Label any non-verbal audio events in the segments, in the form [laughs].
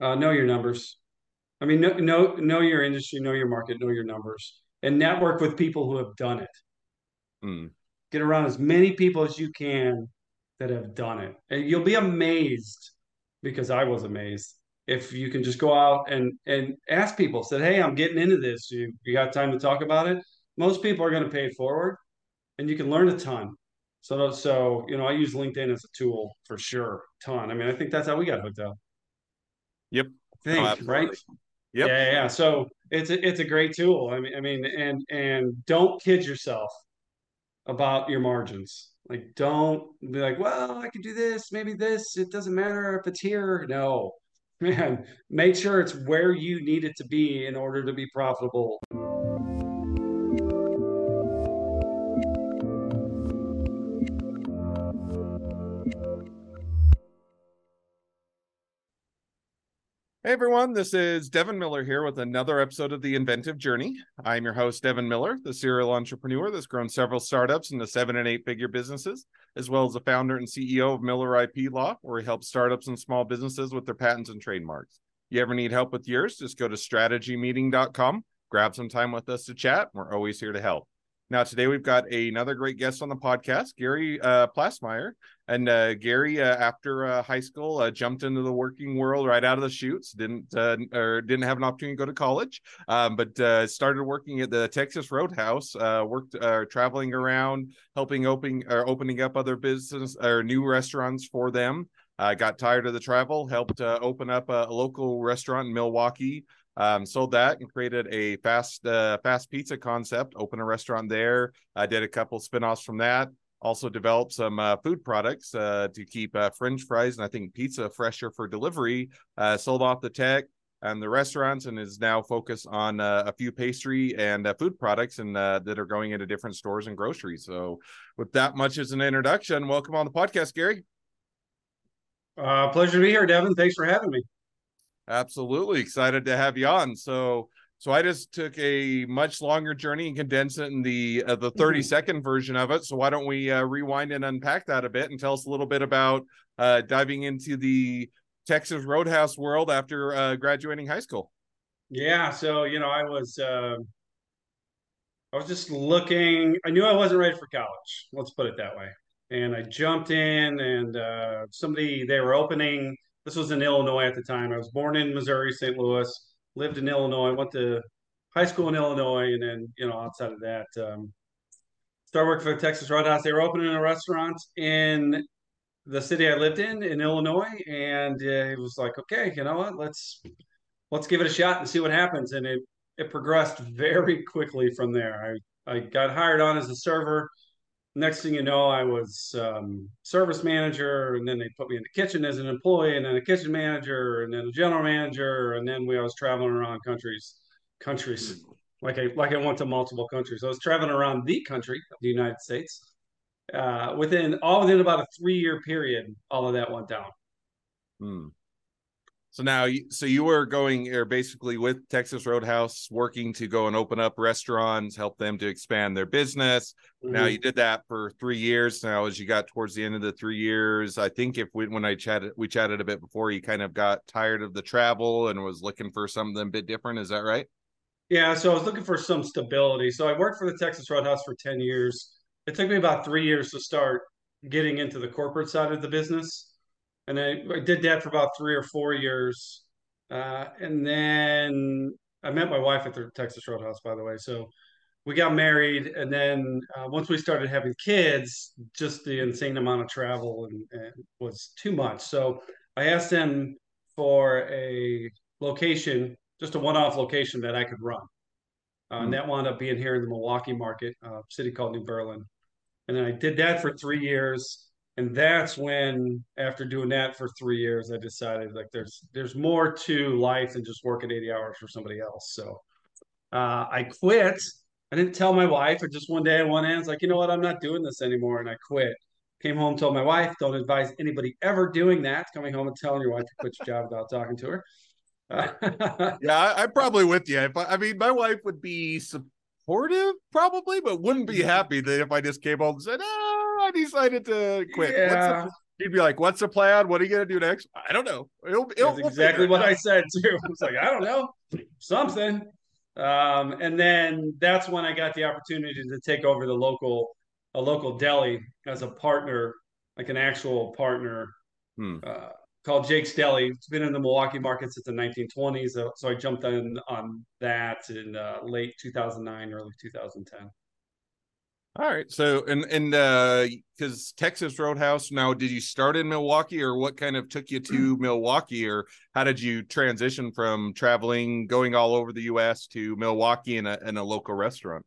Uh, know your numbers. I mean, know, know know your industry, know your market, know your numbers, and network with people who have done it. Mm. Get around as many people as you can that have done it, and you'll be amazed. Because I was amazed if you can just go out and and ask people. Said, "Hey, I'm getting into this. You you got time to talk about it?" Most people are going to pay it forward, and you can learn a ton. So so you know, I use LinkedIn as a tool for sure, ton. I mean, I think that's how we got hooked up. Yep. I think, Oh, right? Yep. Yeah, yeah. So it's a, it's a great tool. I mean, I mean, and and don't kid yourself about your margins. Like, don't be like, well, I can do this, maybe this. It doesn't matter if it's here. No, [laughs] man, make sure it's where you need it to be in order to be profitable. Hey everyone, this is Devin Miller here with another episode of The Inventive Journey. I'm your host, Devin Miller, the serial entrepreneur that's grown several startups into seven and eight figure businesses, as well as the founder and CEO of Miller IP Law, where he helps startups and small businesses with their patents and trademarks. You ever need help with yours? Just go to strategymeeting.com, grab some time with us to chat. We're always here to help. Now, today we've got another great guest on the podcast, Gary uh, Plassmeyer. And uh, Gary, uh, after uh, high school, uh, jumped into the working world right out of the chutes. Didn't uh, or didn't have an opportunity to go to college, um, but uh, started working at the Texas Roadhouse. Worked traveling around, helping opening or opening up other business or new restaurants for them. Got tired of the travel, helped open up a local restaurant in Milwaukee. Um, sold that and created a fast uh, fast pizza concept. Opened a restaurant there. I did a couple spinoffs from that. Also developed some uh, food products uh, to keep uh, French fries and I think pizza fresher for delivery. Uh, sold off the tech and the restaurants and is now focused on uh, a few pastry and food products and that are going into different stores and groceries. So, with that much as an introduction, welcome on the podcast, Gary. Pleasure to be here, Devin. Thanks for having me. Absolutely excited to have you on. So, so I just took a much longer journey and condensed it in the uh, the 30 second version of it. So why don't we uh, rewind and unpack that a bit and tell us a little bit about uh, diving into the Texas Roadhouse world after uh, graduating high school? Yeah, so you know, I was uh, I was just looking. I knew I wasn't ready for college. Let's put it that way. And I jumped in, and uh, somebody they were opening. This was in Illinois at the time. I was born in Missouri, St. Louis, lived in Illinois, went to high school in Illinois, and then you know, outside of that, um, started working for the Texas Roadhouse. They were opening a restaurant in the city I lived in in Illinois, and uh, it was like, okay, you know what? Let's let's give it a shot and see what happens. And it it progressed very quickly from there. I I got hired on as a server. Next thing you know, I was um, service manager, and then they put me in the kitchen as an employee, and then a kitchen manager, and then a general manager, and then we I was traveling around countries, countries like I like I went to multiple countries. I was traveling around the country, the United States. Uh, within all within about a three year period, all of that went down. Hmm. So now, so you were going or basically with Texas Roadhouse, working to go and open up restaurants, help them to expand their business. Mm-hmm. Now you did that for three years. Now, as you got towards the end of the three years, I think if we, when I chatted, we chatted a bit before, you kind of got tired of the travel and was looking for something a bit different. Is that right? Yeah. So I was looking for some stability. So I worked for the Texas Roadhouse for ten years. It took me about three years to start getting into the corporate side of the business and I, I did that for about three or four years, uh, and then I met my wife at the Texas Roadhouse, by the way. So we got married, and then uh, once we started having kids, just the insane amount of travel and, and was too much. So I asked them for a location, just a one-off location that I could run, uh, mm-hmm. and that wound up being here in the Milwaukee market, a city called New Berlin. And then I did that for three years and that's when after doing that for three years i decided like there's there's more to life than just working 80 hours for somebody else. So uh, i quit. I didn't tell my wife. Or just one day on one end it's like you know what? I'm not doing this anymore and i quit. Came home told my wife don't advise anybody ever doing that. Coming home and telling your wife to quit your job without talking to her. [laughs] Yeah I, am probably with you. I, I mean my wife would be supportive probably but wouldn't be happy that if i just came home and said ah I decided to quit. Yeah. He'd be like, "What's the plan? What are you gonna do next?" I don't know. It'll, it'll, That's exactly what I said too. I was like, I don't know, something. Um, and then that's when I got the opportunity to take over the local a local deli as a partner, like an actual partner, Hmm. uh, called Jake's Deli. It's been in the Milwaukee market since the 1920s. So, so I jumped in on that in uh, late 2009, early 2010. All right. So and and uh because Texas Roadhouse now, did you start in Milwaukee or what kind of took you to [clears throat] Milwaukee or how did you transition from traveling, going all over the US to Milwaukee in a in a local restaurant?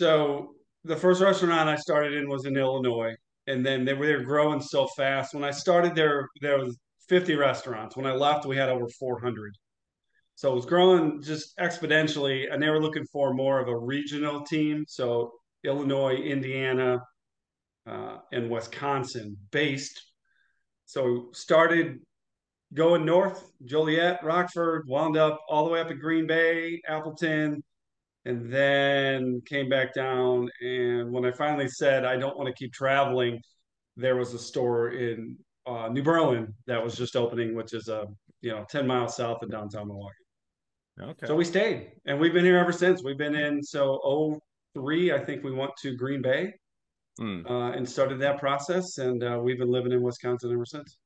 So the first restaurant I started in was in Illinois, and then they were, they were growing so fast. When I started there, there was 50 restaurants. When I left, we had over 400. So it was growing just exponentially, and they were looking for more of a regional team. So Illinois, Indiana, uh, and Wisconsin based. So started going north, Joliet, Rockford, wound up all the way up at Green Bay, Appleton, and then came back down. And when I finally said I don't want to keep traveling, there was a store in uh, New Berlin that was just opening, which is a you know 10 miles south of downtown Milwaukee. Okay. So we stayed, and we've been here ever since. We've been in so 03, I think we went to Green Bay Hmm. uh, and started that process, and uh, we've been living in Wisconsin ever since.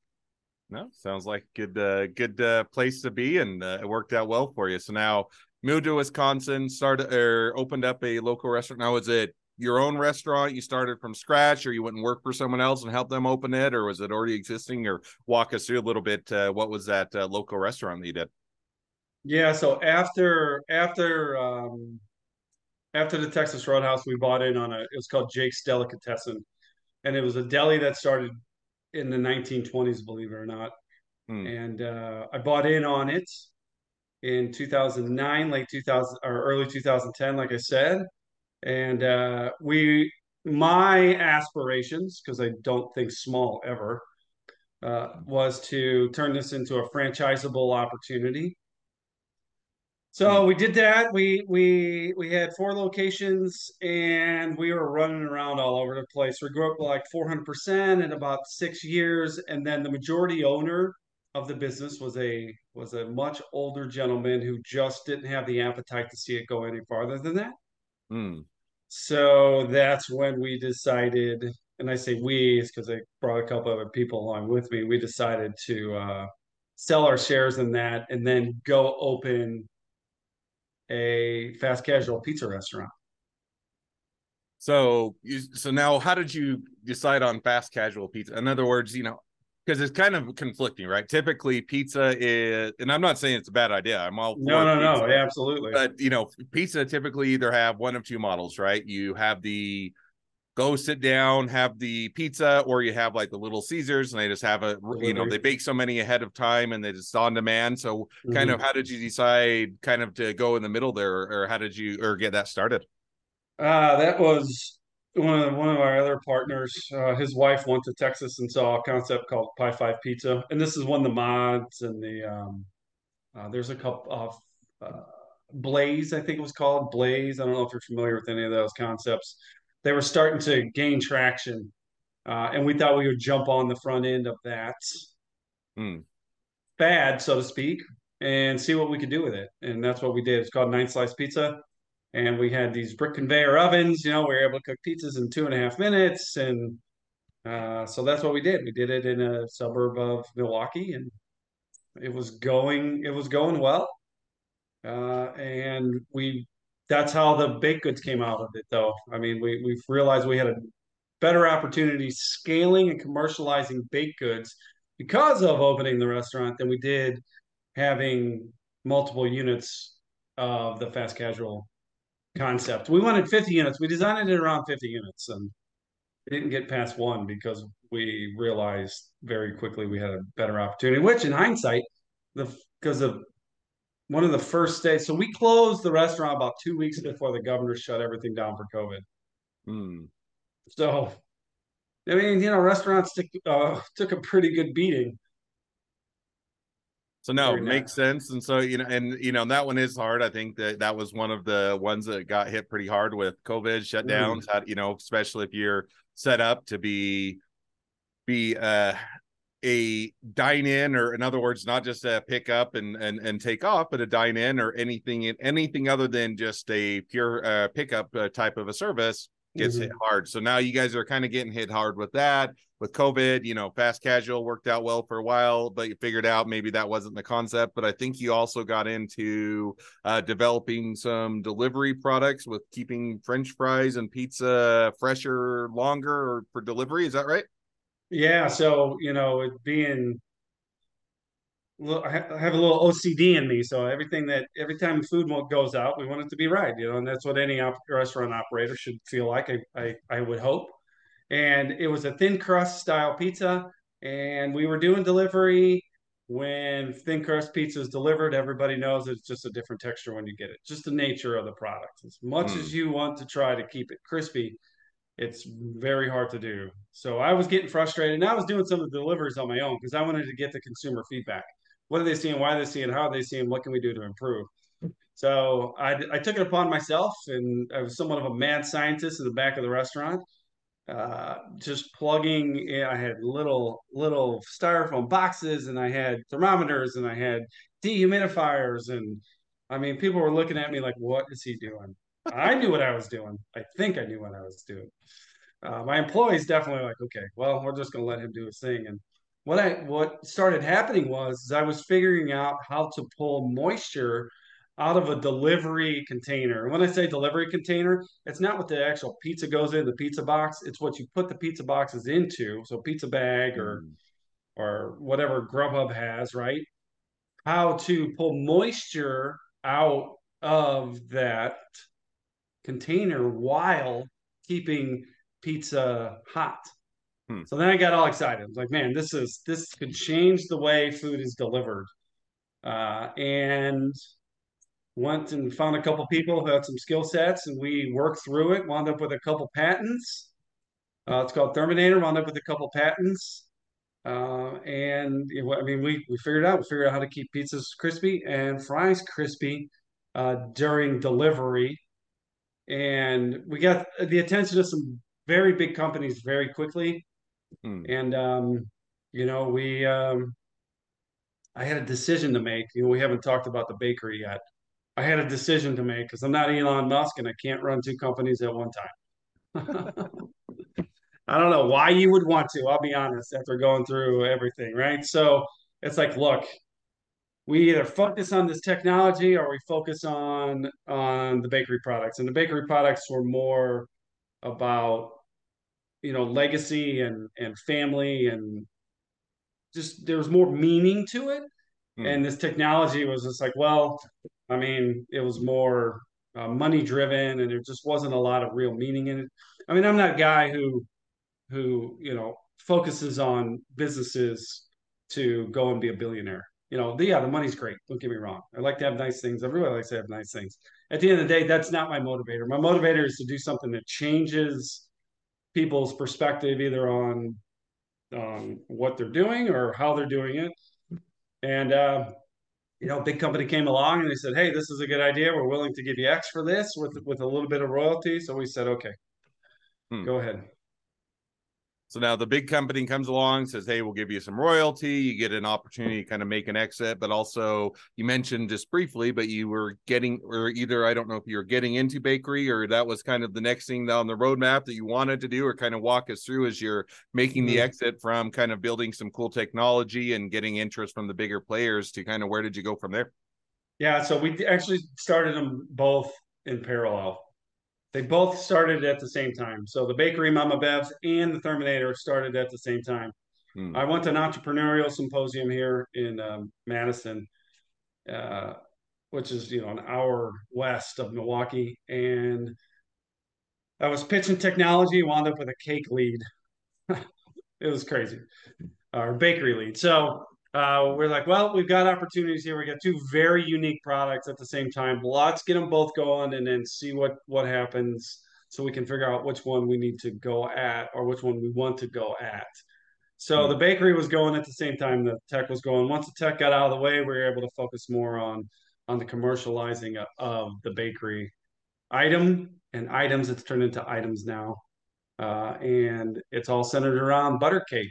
No, sounds like good uh good uh place to be and uh, it worked out well for you. So now moved to Wisconsin, started or opened up a local restaurant. Now is it your own restaurant? You started from scratch or you went and worked for someone else and helped them open it or was it already existing or walk us through a little bit uh, what was that uh, local restaurant that you did? Yeah, so after after um, after the Texas Roadhouse, we bought in on a it was called Jake's Delicatessen, and it was a deli that started in the 1920s, believe it or not. Hmm. And uh, I bought in on it in 2009, late 2000 or early 2010, like I said. And uh, we, my aspirations, because I don't think small ever, uh, was to turn this into a franchisable opportunity. So we did that. We we we had four locations and we were running around all over the place. We grew up like 400% in about 6 years and then the majority owner of the business was a was a much older gentleman who just didn't have the appetite to see it go any farther than that. Hmm. So that's when we decided, and I say we is because I brought a couple other people along with me. We decided to uh, sell our shares in that and then go open a fast casual pizza restaurant. So you so now how did you decide on fast casual pizza? In other words, you know, because it's kind of conflicting, right? Typically, pizza is, and I'm not saying it's a bad idea. I'm all No, no, pizza, no, absolutely. But you know, pizza typically either have one of two models, right? You have the go sit down, have the pizza, or you have like the Little Caesars, and they just have a you know they bake so many ahead of time, and they just on demand. So, kind Mhm. of, how did you decide, kind of, to go in the middle there, or, how did you or get that started? Uh, that was one of one of our other partners. Uh, his wife went to Texas and saw a concept called Pie Five Pizza, and this is one of the mods and the um, uh, there's a couple of uh, Blaze, I think it was called Blaze. I don't know if you're familiar with any of those concepts. They were starting to gain traction, uh, and we thought we would jump on the front end of that Hmm. fad, so to speak, and see what we could do with it. And that's what we did. It's called Nine Slice Pizza. And we had these brick conveyor ovens, you know, we were able to cook pizzas in two and a half minutes. And uh, so that's what we did. We did it in a suburb of Milwaukee and it was going, it was going well. Uh, and we, that's how the baked goods came out of it though. I mean, we, we've realized we had a better opportunity scaling and commercializing baked goods because of opening the restaurant than we did having multiple units of the fast casual concept. We wanted 50 units. We designed it around 50 units and didn't get past one because we realized very quickly we had a better opportunity, which in hindsight, the because of one of the first days, so we closed the restaurant about two weeks before the governor shut everything down for COVID. Hmm. So, I mean, you know, restaurants took uh, took a pretty good beating. So no, it makes sense. And so, you know, and you know, that one is hard. I think that that was one of the ones that got hit pretty hard with COVID shutdowns. How, you know, especially if you're set up to be be uh a dine in or in other words not just a pick up and and, and take off but a dine in or anything anything other than just a pure uh, pickup uh, type of a service gets mm-hmm. hit hard. So now you guys are kind of getting hit hard with that. With covid you know fast casual worked out well for a while but you figured out maybe that wasn't the concept. But i think you also got into uh, developing some delivery products with keeping french fries and pizza fresher longer for delivery. Is that right yeah, so you know, it being I have a little OCD in me, so everything that every time food goes out, we want it to be right, you know, and that's what any op- restaurant operator should feel like. I, I I would hope. And it was a thin crust style pizza, and we were doing delivery. When thin crust pizza is delivered, everybody knows it's just a different texture when you get it. Just the nature of the product. As much mm. as you want to try to keep it crispy, it's very hard to do. So I was getting frustrated and I was doing some of the deliveries on my own because I wanted to get the consumer feedback. What are they seeing? Why are they seeing? How are they seeing? What can we do to improve? So I, I took it upon myself and I was somewhat of a mad scientist in the back of the restaurant. Uh, just plugging in, I had little little styrofoam boxes and I had thermometers and I had dehumidifiers and I mean people were looking at me like what is he doing I knew what I was doing. I think I knew what I was doing. Uh, my employees definitely like, okay, well, we're just going to let him do his thing. And what I what started happening was I was figuring out how to pull moisture out of a delivery container. And when I say delivery container, it's not what the actual pizza goes in the pizza box. It's what you put the pizza boxes into. So pizza bag or mm. or whatever Grubhub has, right? How to pull moisture out of that container while keeping pizza hot. Hmm. So then I got all excited. I was like, man, this is this could change the way food is delivered. Uh, and went and found a couple people who had some skill sets, and we worked through it. Wound up with a couple patents. Uh, it's called Therminator. Wound up with a couple patents. Uh, and I mean, we we figured out we figured out how to keep pizzas crispy and fries crispy uh, during delivery and we got the attention of some very big companies very quickly. Hmm. And um, you know, we um, I had a decision to make. You know, we haven't talked about the bakery yet. I had a decision to make because I'm not Elon Musk and I can't run two companies at one time. [laughs] I don't know why you would want to. I'll be honest. After going through everything, right? So it's like, look, we either focus on this technology or we focus on on the bakery products. And the bakery products were more about you know legacy and and family and just there was more meaning to it. Mm. and this technology was just like well i mean it was more uh, money driven and there just wasn't a lot of real meaning in it. I mean i'm not a guy who who you know focuses on businesses to go and be a billionaire you know, the, yeah, the money's great. Don't get me wrong. I like to have nice things. Everybody likes to have nice things. At the end of the day, that's not my motivator. My motivator is to do something that changes people's perspective either on on what they're doing or how they're doing it. And uh, you know, big company came along and they said, "Hey, this is a good idea. We're willing to give you X for this with with a little bit of royalty." So we said, "Okay, hmm. go ahead." So now the big company comes along, says, Hey, we'll give you some royalty. You get an opportunity to kind of make an exit. But also, you mentioned just briefly, but you were getting, or either I don't know if you were getting into bakery or that was kind of the next thing on the roadmap that you wanted to do, or kind of walk us through as you're making the mm-hmm. exit from kind of building some cool technology and getting interest from the bigger players to kind of where did you go from there? Yeah. So we actually started them both in parallel. They both started at the same time. So the bakery Mama Bev's and the Therminator started at the same time. Hmm. I went to an entrepreneurial symposium here in um, Madison, uh, which is you know an hour west of Milwaukee, and I was pitching technology. Wound up with a cake lead. [laughs] it was crazy, or bakery lead. So uh, we're like, well, we've got opportunities here. We got two very unique products at the same time. Let's get them both going and then see what what happens, so we can figure out which one we need to go at or which one we want to go at. So mm-hmm. the bakery was going at the same time the tech was going. Once the tech got out of the way, we were able to focus more on on the commercializing of the bakery item and items. It's turned into items now, uh, and it's all centered around butter cake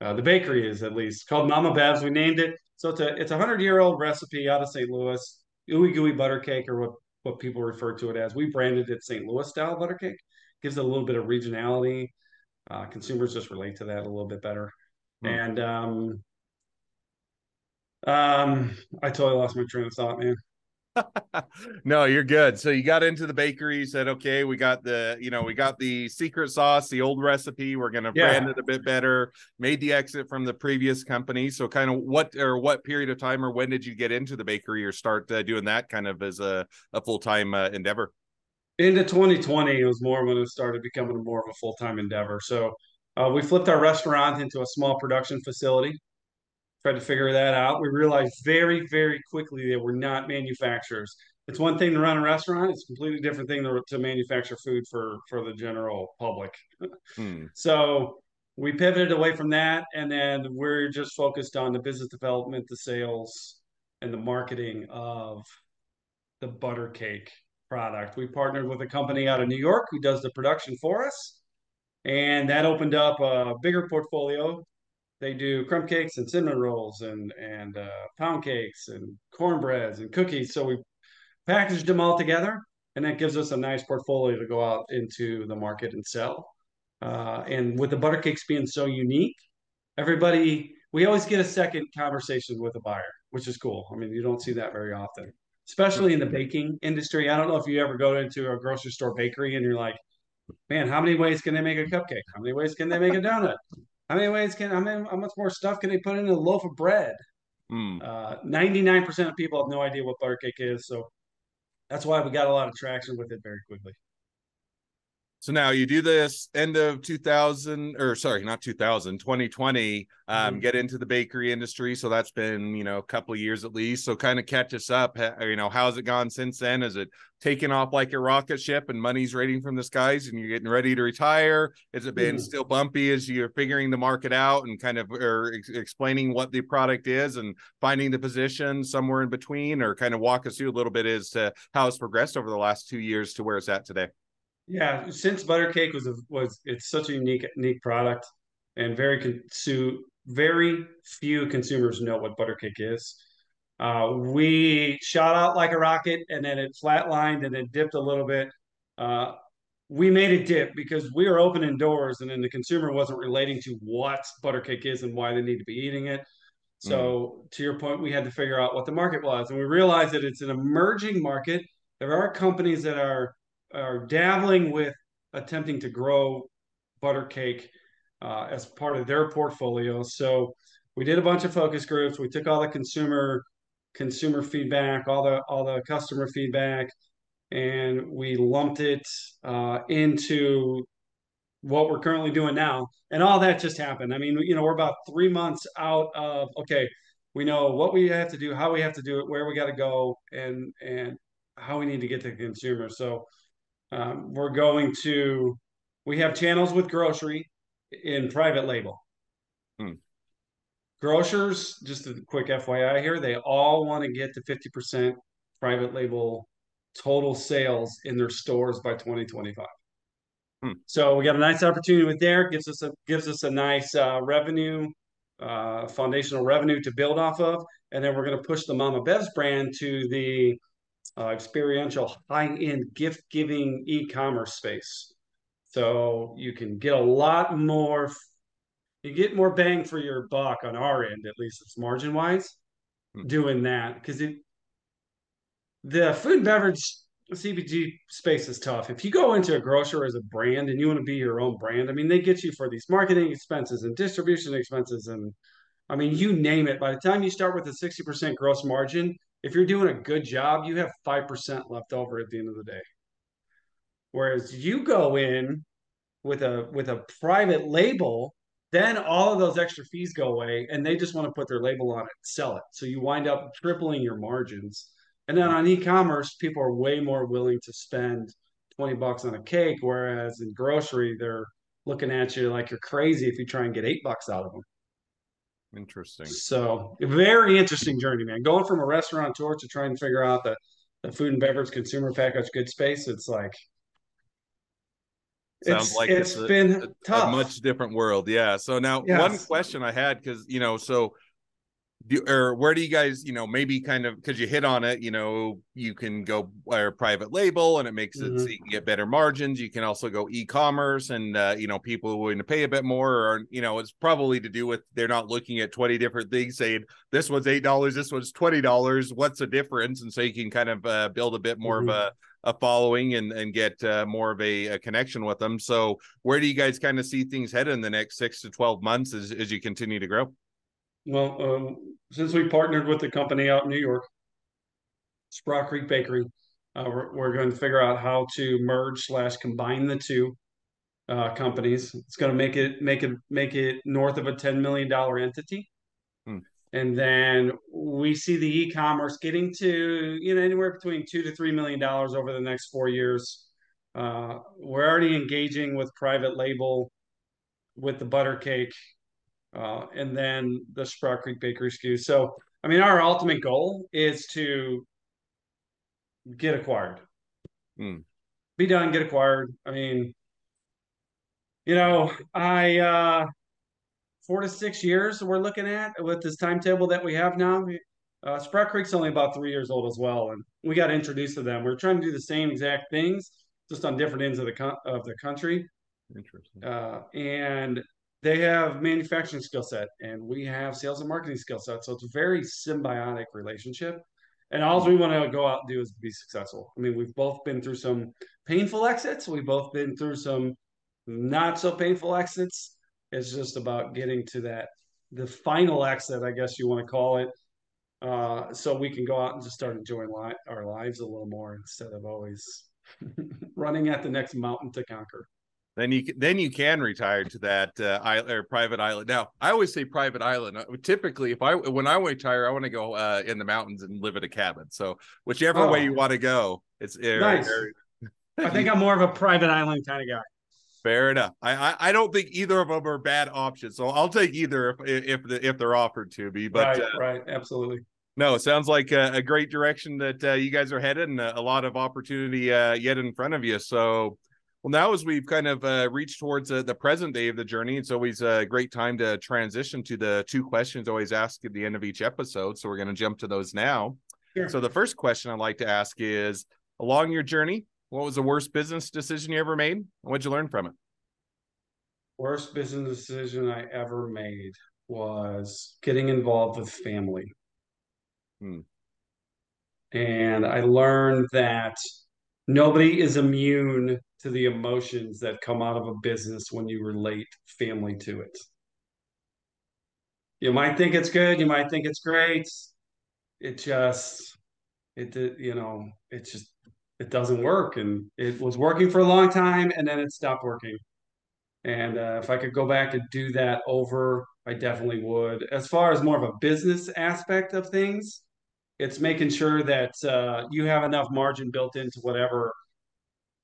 Uh, the bakery is at least called Mama Bev's. We named it. So it's a it's a hundred year old recipe out of St. Louis, ooey gooey butter cake, or what what people refer to it as. We branded it St. Louis style butter cake. Gives it a little bit of regionality. Uh, consumers just relate to that a little bit better. Hmm. And um, um, I totally lost my train of thought, man. No, you're good. So you got into the bakery, said, okay, we got the, you know, we got the secret sauce, the old recipe. We're gonna yeah. brand it a bit better. Made the exit from the previous company. So kind of what or what period of time or when did you get into the bakery or start uh, doing that kind of as a, a full time uh, endeavor? Into 2020, it was more when it started becoming more of a full time endeavor. So uh, we flipped our restaurant into a small production facility tried to figure that out. We realized very, very quickly that we're not manufacturers. It's one thing to run a restaurant; it's a completely different thing to, to manufacture food for for the general public. Hmm. [laughs] So we pivoted away from that, and then we're just focused on the business development, the sales, and the marketing of the butter cake product. We partnered with a company out of New York who does the production for us, and that opened up a bigger portfolio they do crumb cakes and cinnamon rolls and and uh, pound cakes and cornbreads and cookies. So we packaged them all together, and that gives us a nice portfolio to go out into the market and sell. Uh, and with the butter cakes being so unique, everybody we always get a second conversation with a buyer, which is cool. I mean, you don't see that very often, especially in the baking industry. I don't know if you ever go into a grocery store bakery and you're like, man, how many ways can they make a cupcake? How many ways can they make a donut? How many ways can I mean how much more stuff can they put in a loaf of bread? Hmm. Uh, ninety-nine percent of people have no idea what butter cake is, so that's why we got a lot of traction with it very quickly. So now you do this end of 2000 or sorry, not 2000, 2020, um, mm-hmm. get into the bakery industry. So that's been, you know, a couple of years at least. So kind of catch us up. You know, how's it gone since then? Is it taking off like a rocket ship and money's raining from the skies and you're getting ready to retire? Has it been mm-hmm. still bumpy as you're figuring the market out and kind of or ex- explaining what the product is and finding the position somewhere in between or kind of walk us through a little bit as to how it's progressed over the last two years to where it's at today? Yeah, since butter cake was a, was it's such a unique unique product, and very consu- very few consumers know what butter cake is. Uh, we shot out like a rocket, and then it flatlined, and then dipped a little bit. Uh, we made it dip because we were opening doors, and then the consumer wasn't relating to what butter cake is and why they need to be eating it. So, mm. to your point, we had to figure out what the market was, and we realized that it's an emerging market. There are companies that are are dabbling with attempting to grow butter cake uh, as part of their portfolio. So we did a bunch of focus groups. We took all the consumer consumer feedback, all the all the customer feedback, and we lumped it uh, into what we're currently doing now. And all that just happened. I mean, you know, we're about three months out of okay. We know what we have to do, how we have to do it, where we got to go, and and how we need to get to the consumer. So um, we're going to, we have channels with grocery in private label. Hmm. Grocers, just a quick FYI here, they all want to get to 50% private label total sales in their stores by 2025. Hmm. So we got a nice opportunity with there. Gives us a gives us a nice uh, revenue, uh, foundational revenue to build off of, and then we're going to push the Mama Bev's brand to the uh, experiential high-end gift-giving e-commerce space. So you can get a lot more, you get more bang for your buck on our end, at least it's margin-wise, hmm. doing that because it the food and beverage CPG space is tough. If you go into a grocer as a brand and you want to be your own brand, I mean, they get you for these marketing expenses and distribution expenses and I mean, you name it. By the time you start with a 60% gross margin, if you're doing a good job, you have 5% left over at the end of the day. Whereas you go in with a with a private label, then all of those extra fees go away and they just want to put their label on it, and sell it. So you wind up tripling your margins. And then on e-commerce, people are way more willing to spend 20 bucks on a cake, whereas in grocery, they're looking at you like you're crazy if you try and get eight bucks out of them. Interesting. So very interesting journey, man. Going from a restaurant tour to trying to figure out the, the food and beverage consumer packaged good space, it's like Sounds it's, like it's it's a- been a tough. much different world. Yeah. So now one question I had because you know, so do or where do you guys, you know, maybe kind of because you hit on it, you know, you can go or private label and it makes it so Mhm. you can get better margins. You can also go e-commerce and uh, you know, people are willing to pay a bit more, or you know, it's probably to do with they're not looking at 20 different things saying this one's eight dollars, this one's twenty dollars. What's the difference? And so you can kind of uh, build a bit more Mhm. of a a following and and get uh, more of a, a connection with them. So where do you guys kind of see things headed in the next six to twelve months as as you continue to grow? Well, um, since we partnered with the company out in New York, Sprout Creek Bakery, uh, we're, we're going to figure out how to merge slash combine the two uh, companies. It's going to make it make it make it north of a ten million dollar entity. Hmm. And then we see the e-commerce getting to you know anywhere between two to three million dollars over the next four years. Uh, we're already engaging with private label with the butter cake uh, and then the Sprout Creek Bakery SKU. So, I mean, our ultimate goal is to get acquired, Hmm. be done, get acquired. I mean, you know, I uh, four to six years we're looking at with this timetable that we have now. Uh, Sprout Creek's only about three years old as well, and we got introduced to them. We're trying to do the same exact things, just on different ends of the co- of the country. Interesting. uh, and they have manufacturing skill set and we have sales and marketing skill set. So it's a very symbiotic relationship. And all we want to go out and do is be successful. I mean we've both been through some painful exits. We've both been through some not so painful exits. It's just about getting to that the final exit i guess you want to call it uh, so we can go out and just start enjoying li- our lives a little more instead of always [laughs] running at the next mountain to conquer Then you can, then you can retire to that uh, island or private island. Now, I always say private island. Uh, Typically, if I when I retire, I want to go uh, in the mountains and live at a cabin. So whichever way Oh. you want to go, it's uh, Nice. very- I think I'm more of a private island kind of guy. Fair enough. I, I I don't think either of them are bad options, so I'll take either if if the, if they're offered to me. But right, uh, right, absolutely. no, it sounds like a, a great direction that uh, you guys are headed, and a, a lot of opportunity uh, yet in front of you. So, well, now as we've kind of uh, reached towards uh, the present day of the journey, it's always a great time to transition to the two questions always asked at the end of each episode. So we're going to jump to those now. Sure. So the first question I'd like to ask is: Along your journey, what was the worst business decision you ever made? and What'd you learn from it? Worst business decision I ever made was getting involved with family. Hmm. And I learned that nobody is immune to the emotions that come out of a business when you relate family to it. You might think it's good, you might think it's great. It just, it, did- you know, it just, it doesn't work. And it was working for a long time and then it stopped working. And uh, if I could go back and do that over, I definitely would. As far as more of a business aspect of things, it's making sure that uh, you have enough margin built into whatever,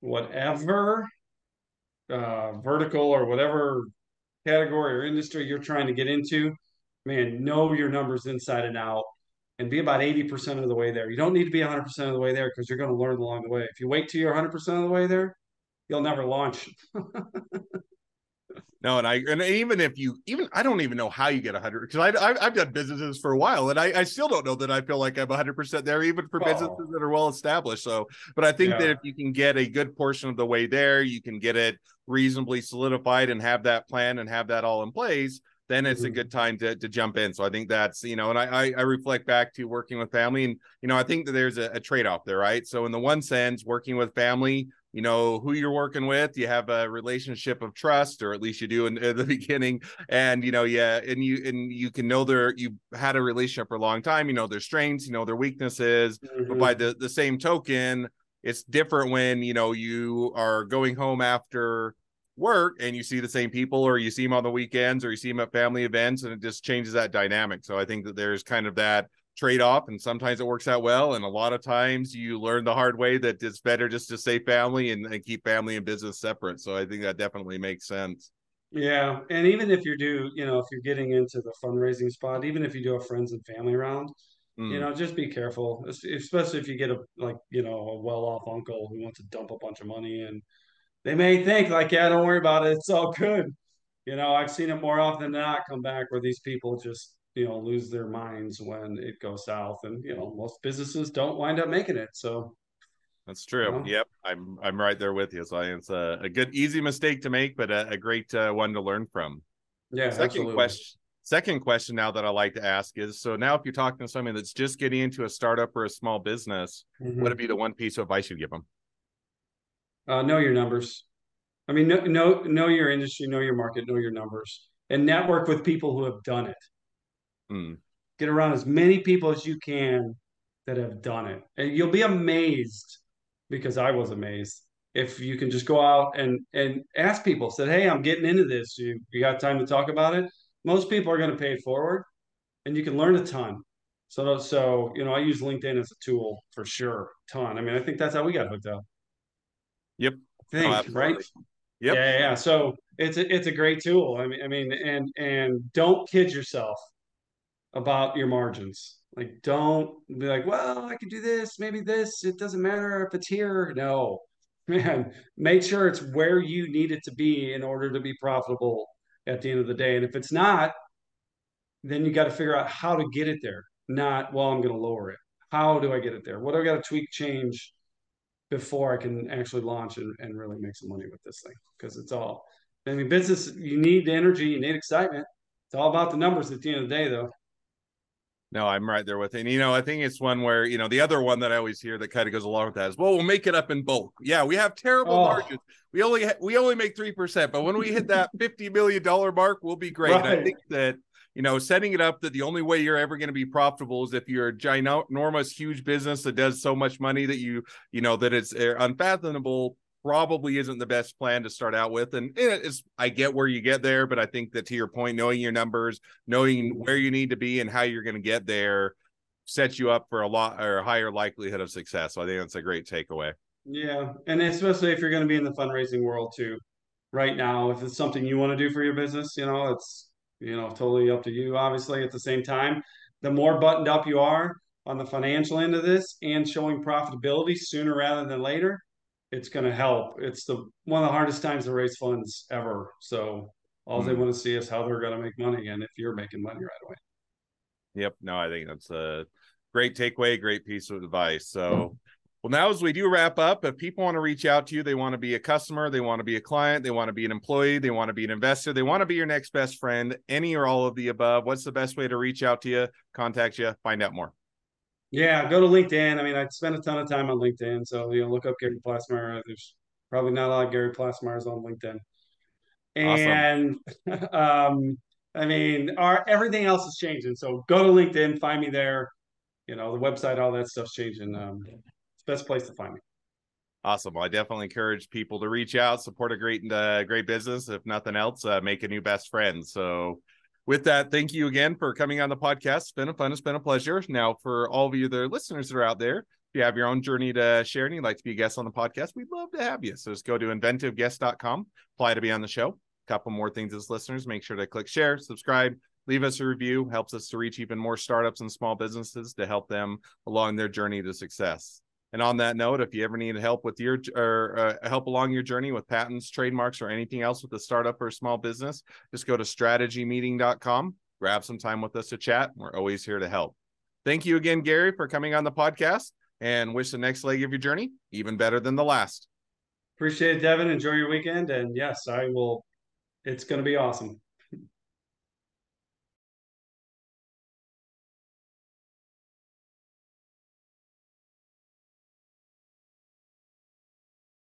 whatever uh, vertical or whatever category or industry you're trying to get into. Man, know your numbers inside and out, and be about eighty percent of the way there. You don't need to be hundred percent of the way there because you're going to learn along the way. If you wait till you're hundred percent of the way there, you'll never launch. [laughs] No, and I and even if you even I don't even know how you get a hundred because I I've, I've done businesses for a while and I, I still don't know that I feel like I'm hundred percent there even for Oh. businesses that are well established. So, but I think that if you can get a good portion of the way there, you can get it reasonably solidified and have that plan and have that all in place. Then it's a Mhm. good time to to jump in. So I think that's you know, and I I, I reflect back to working with family and you know I think that there's a, a trade off there, right? So in the one sense, working with family you know who you're working with you have a relationship of trust or at least you do in, in the [laughs] beginning and you know yeah and you and you can know their you had a relationship for a long time you know their strengths you know their weaknesses but by mm-hmm. the the same token it's different when you know you are going home after work and you see the same people or you see them on the weekends or you see them at family events and it just changes that dynamic so i think that there's kind of that trade-off and sometimes it works out well and a lot of times you learn the hard way that it's better just to stay family and, and keep family and business separate so i think that definitely makes sense Yeah, and even if you do, you know, if you're getting into the fundraising spot, even if you do a friends and family round, you Mm, know, just be careful, especially if you get a like, you know, a well-off uncle who wants to dump a bunch of money and they may think like, yeah, don't worry about it. It's all good. You know, I've seen it more often than not come back where these people just, you know, lose their minds when it goes south. And, you know, most businesses don't wind up making it. So that's true. Yep. I'm, I'm right there with you. So it's a, a good, easy mistake to make, but a, a great uh, one to learn from. Yeah. Second absolutely. question. Second question now that I like to ask is so now if you're talking to somebody that's just getting into a startup or a small business, mm-hmm. what would be the one piece of advice you'd give them? Uh, know your numbers. I mean, know, know know your industry, know your market, know your numbers, and network with people who have done it. Mm. Get around as many people as you can that have done it, and you'll be amazed. Because I was amazed if you can just go out and and ask people. Said, "Hey, I'm getting into this. You you got time to talk about it?" Most people are going to pay it forward, and you can learn a ton. So so you know, I use LinkedIn as a tool for sure, ton. I mean, I think that's how we got hooked up. Yep. Think oh, right. Yep. Yeah, yeah. So it's a, it's a great tool. I mean, I mean, and and don't kid yourself about your margins. Like, don't be like, well, I could do this, maybe this. It doesn't matter if it's here. No, [laughs] man. Make sure it's where you need it to be in order to be profitable at the end of the day. And if it's not, then you got to figure out how to get it there. Not, well, I'm going to lower it. How do I get it there? What do I got to tweak, change, before I can actually launch and, and really make some money with this thing. Because it's all, I mean, business, you need energy, you need excitement. It's all about the numbers at the end of the day, though. No, I'm right there with it. And, you know, I think it's one where, you know, the other one that I always hear that kind of goes along with that is, well, we'll make it up in bulk. Yeah, we have terrible oh. margins. We only ha- we only make three percent, but when we hit that [laughs] fifty million dollar mark, we'll be great. Right. I think that you know, setting it up that the only way you're ever going to be profitable is if you're a ginormous, huge business that does so much money that you, you know, that it's uh, unfathomable probably isn't the best plan to start out with. And it's, I get where you get there, but I think that to your point, knowing your numbers, knowing where you need to be and how you're going to get there sets you up for a lot or a higher likelihood of success. So I think that's a great takeaway. Yeah. And especially if you're going to be in the fundraising world too, right now, if it's something you want to do for your business, you know, it's, you know, totally up to you, obviously, at the same time. The more buttoned up you are on the financial end of this and showing profitability sooner rather than later, it's going to help. It's the one of the hardest times to raise funds ever. So all mm-hmm. they want to see is how they're going to make money and if you're making money right away. Yep. No, I think that's a great takeaway, great piece of advice. So well, now as we do wrap up, if people want to reach out to you, they want to be a customer, they want to be a client, they want to be an employee, they want to be an investor, they want to be your next best friend, any or all of the above, what's the best way to reach out to you, contact you, find out more? Yeah, go to LinkedIn. I mean, I spend a ton of time on LinkedIn. So, you know, look up Gary Plassmeyer. There's probably not a lot of Gary Plassmeyers on LinkedIn. And awesome. [laughs] um, I mean, our everything else is changing. So go to LinkedIn, find me there. You know, the website, all that stuff's changing. Um, it's best place to find me. Awesome. Well, I definitely encourage people to reach out, support a great, uh, great business. If nothing else, uh, make a new best friend. So, with that, thank you again for coming on the podcast. It's been a fun. It's been a pleasure. Now, for all of you, the listeners that are out there, if you have your own journey to share and you'd like to be a guest on the podcast, we'd love to have you. So just go to inventiveguest.com, apply to be on the show. A couple more things as listeners, make sure to click share, subscribe, leave us a review. Helps us to reach even more startups and small businesses to help them along their journey to success. And on that note, if you ever need help with your or uh, help along your journey with patents, trademarks, or anything else with a startup or a small business, just go to strategymeeting.com, grab some time with us to chat. We're always here to help. Thank you again, Gary, for coming on the podcast and wish the next leg of your journey even better than the last. Appreciate it, Devin. Enjoy your weekend. And yes, I will. It's going to be awesome.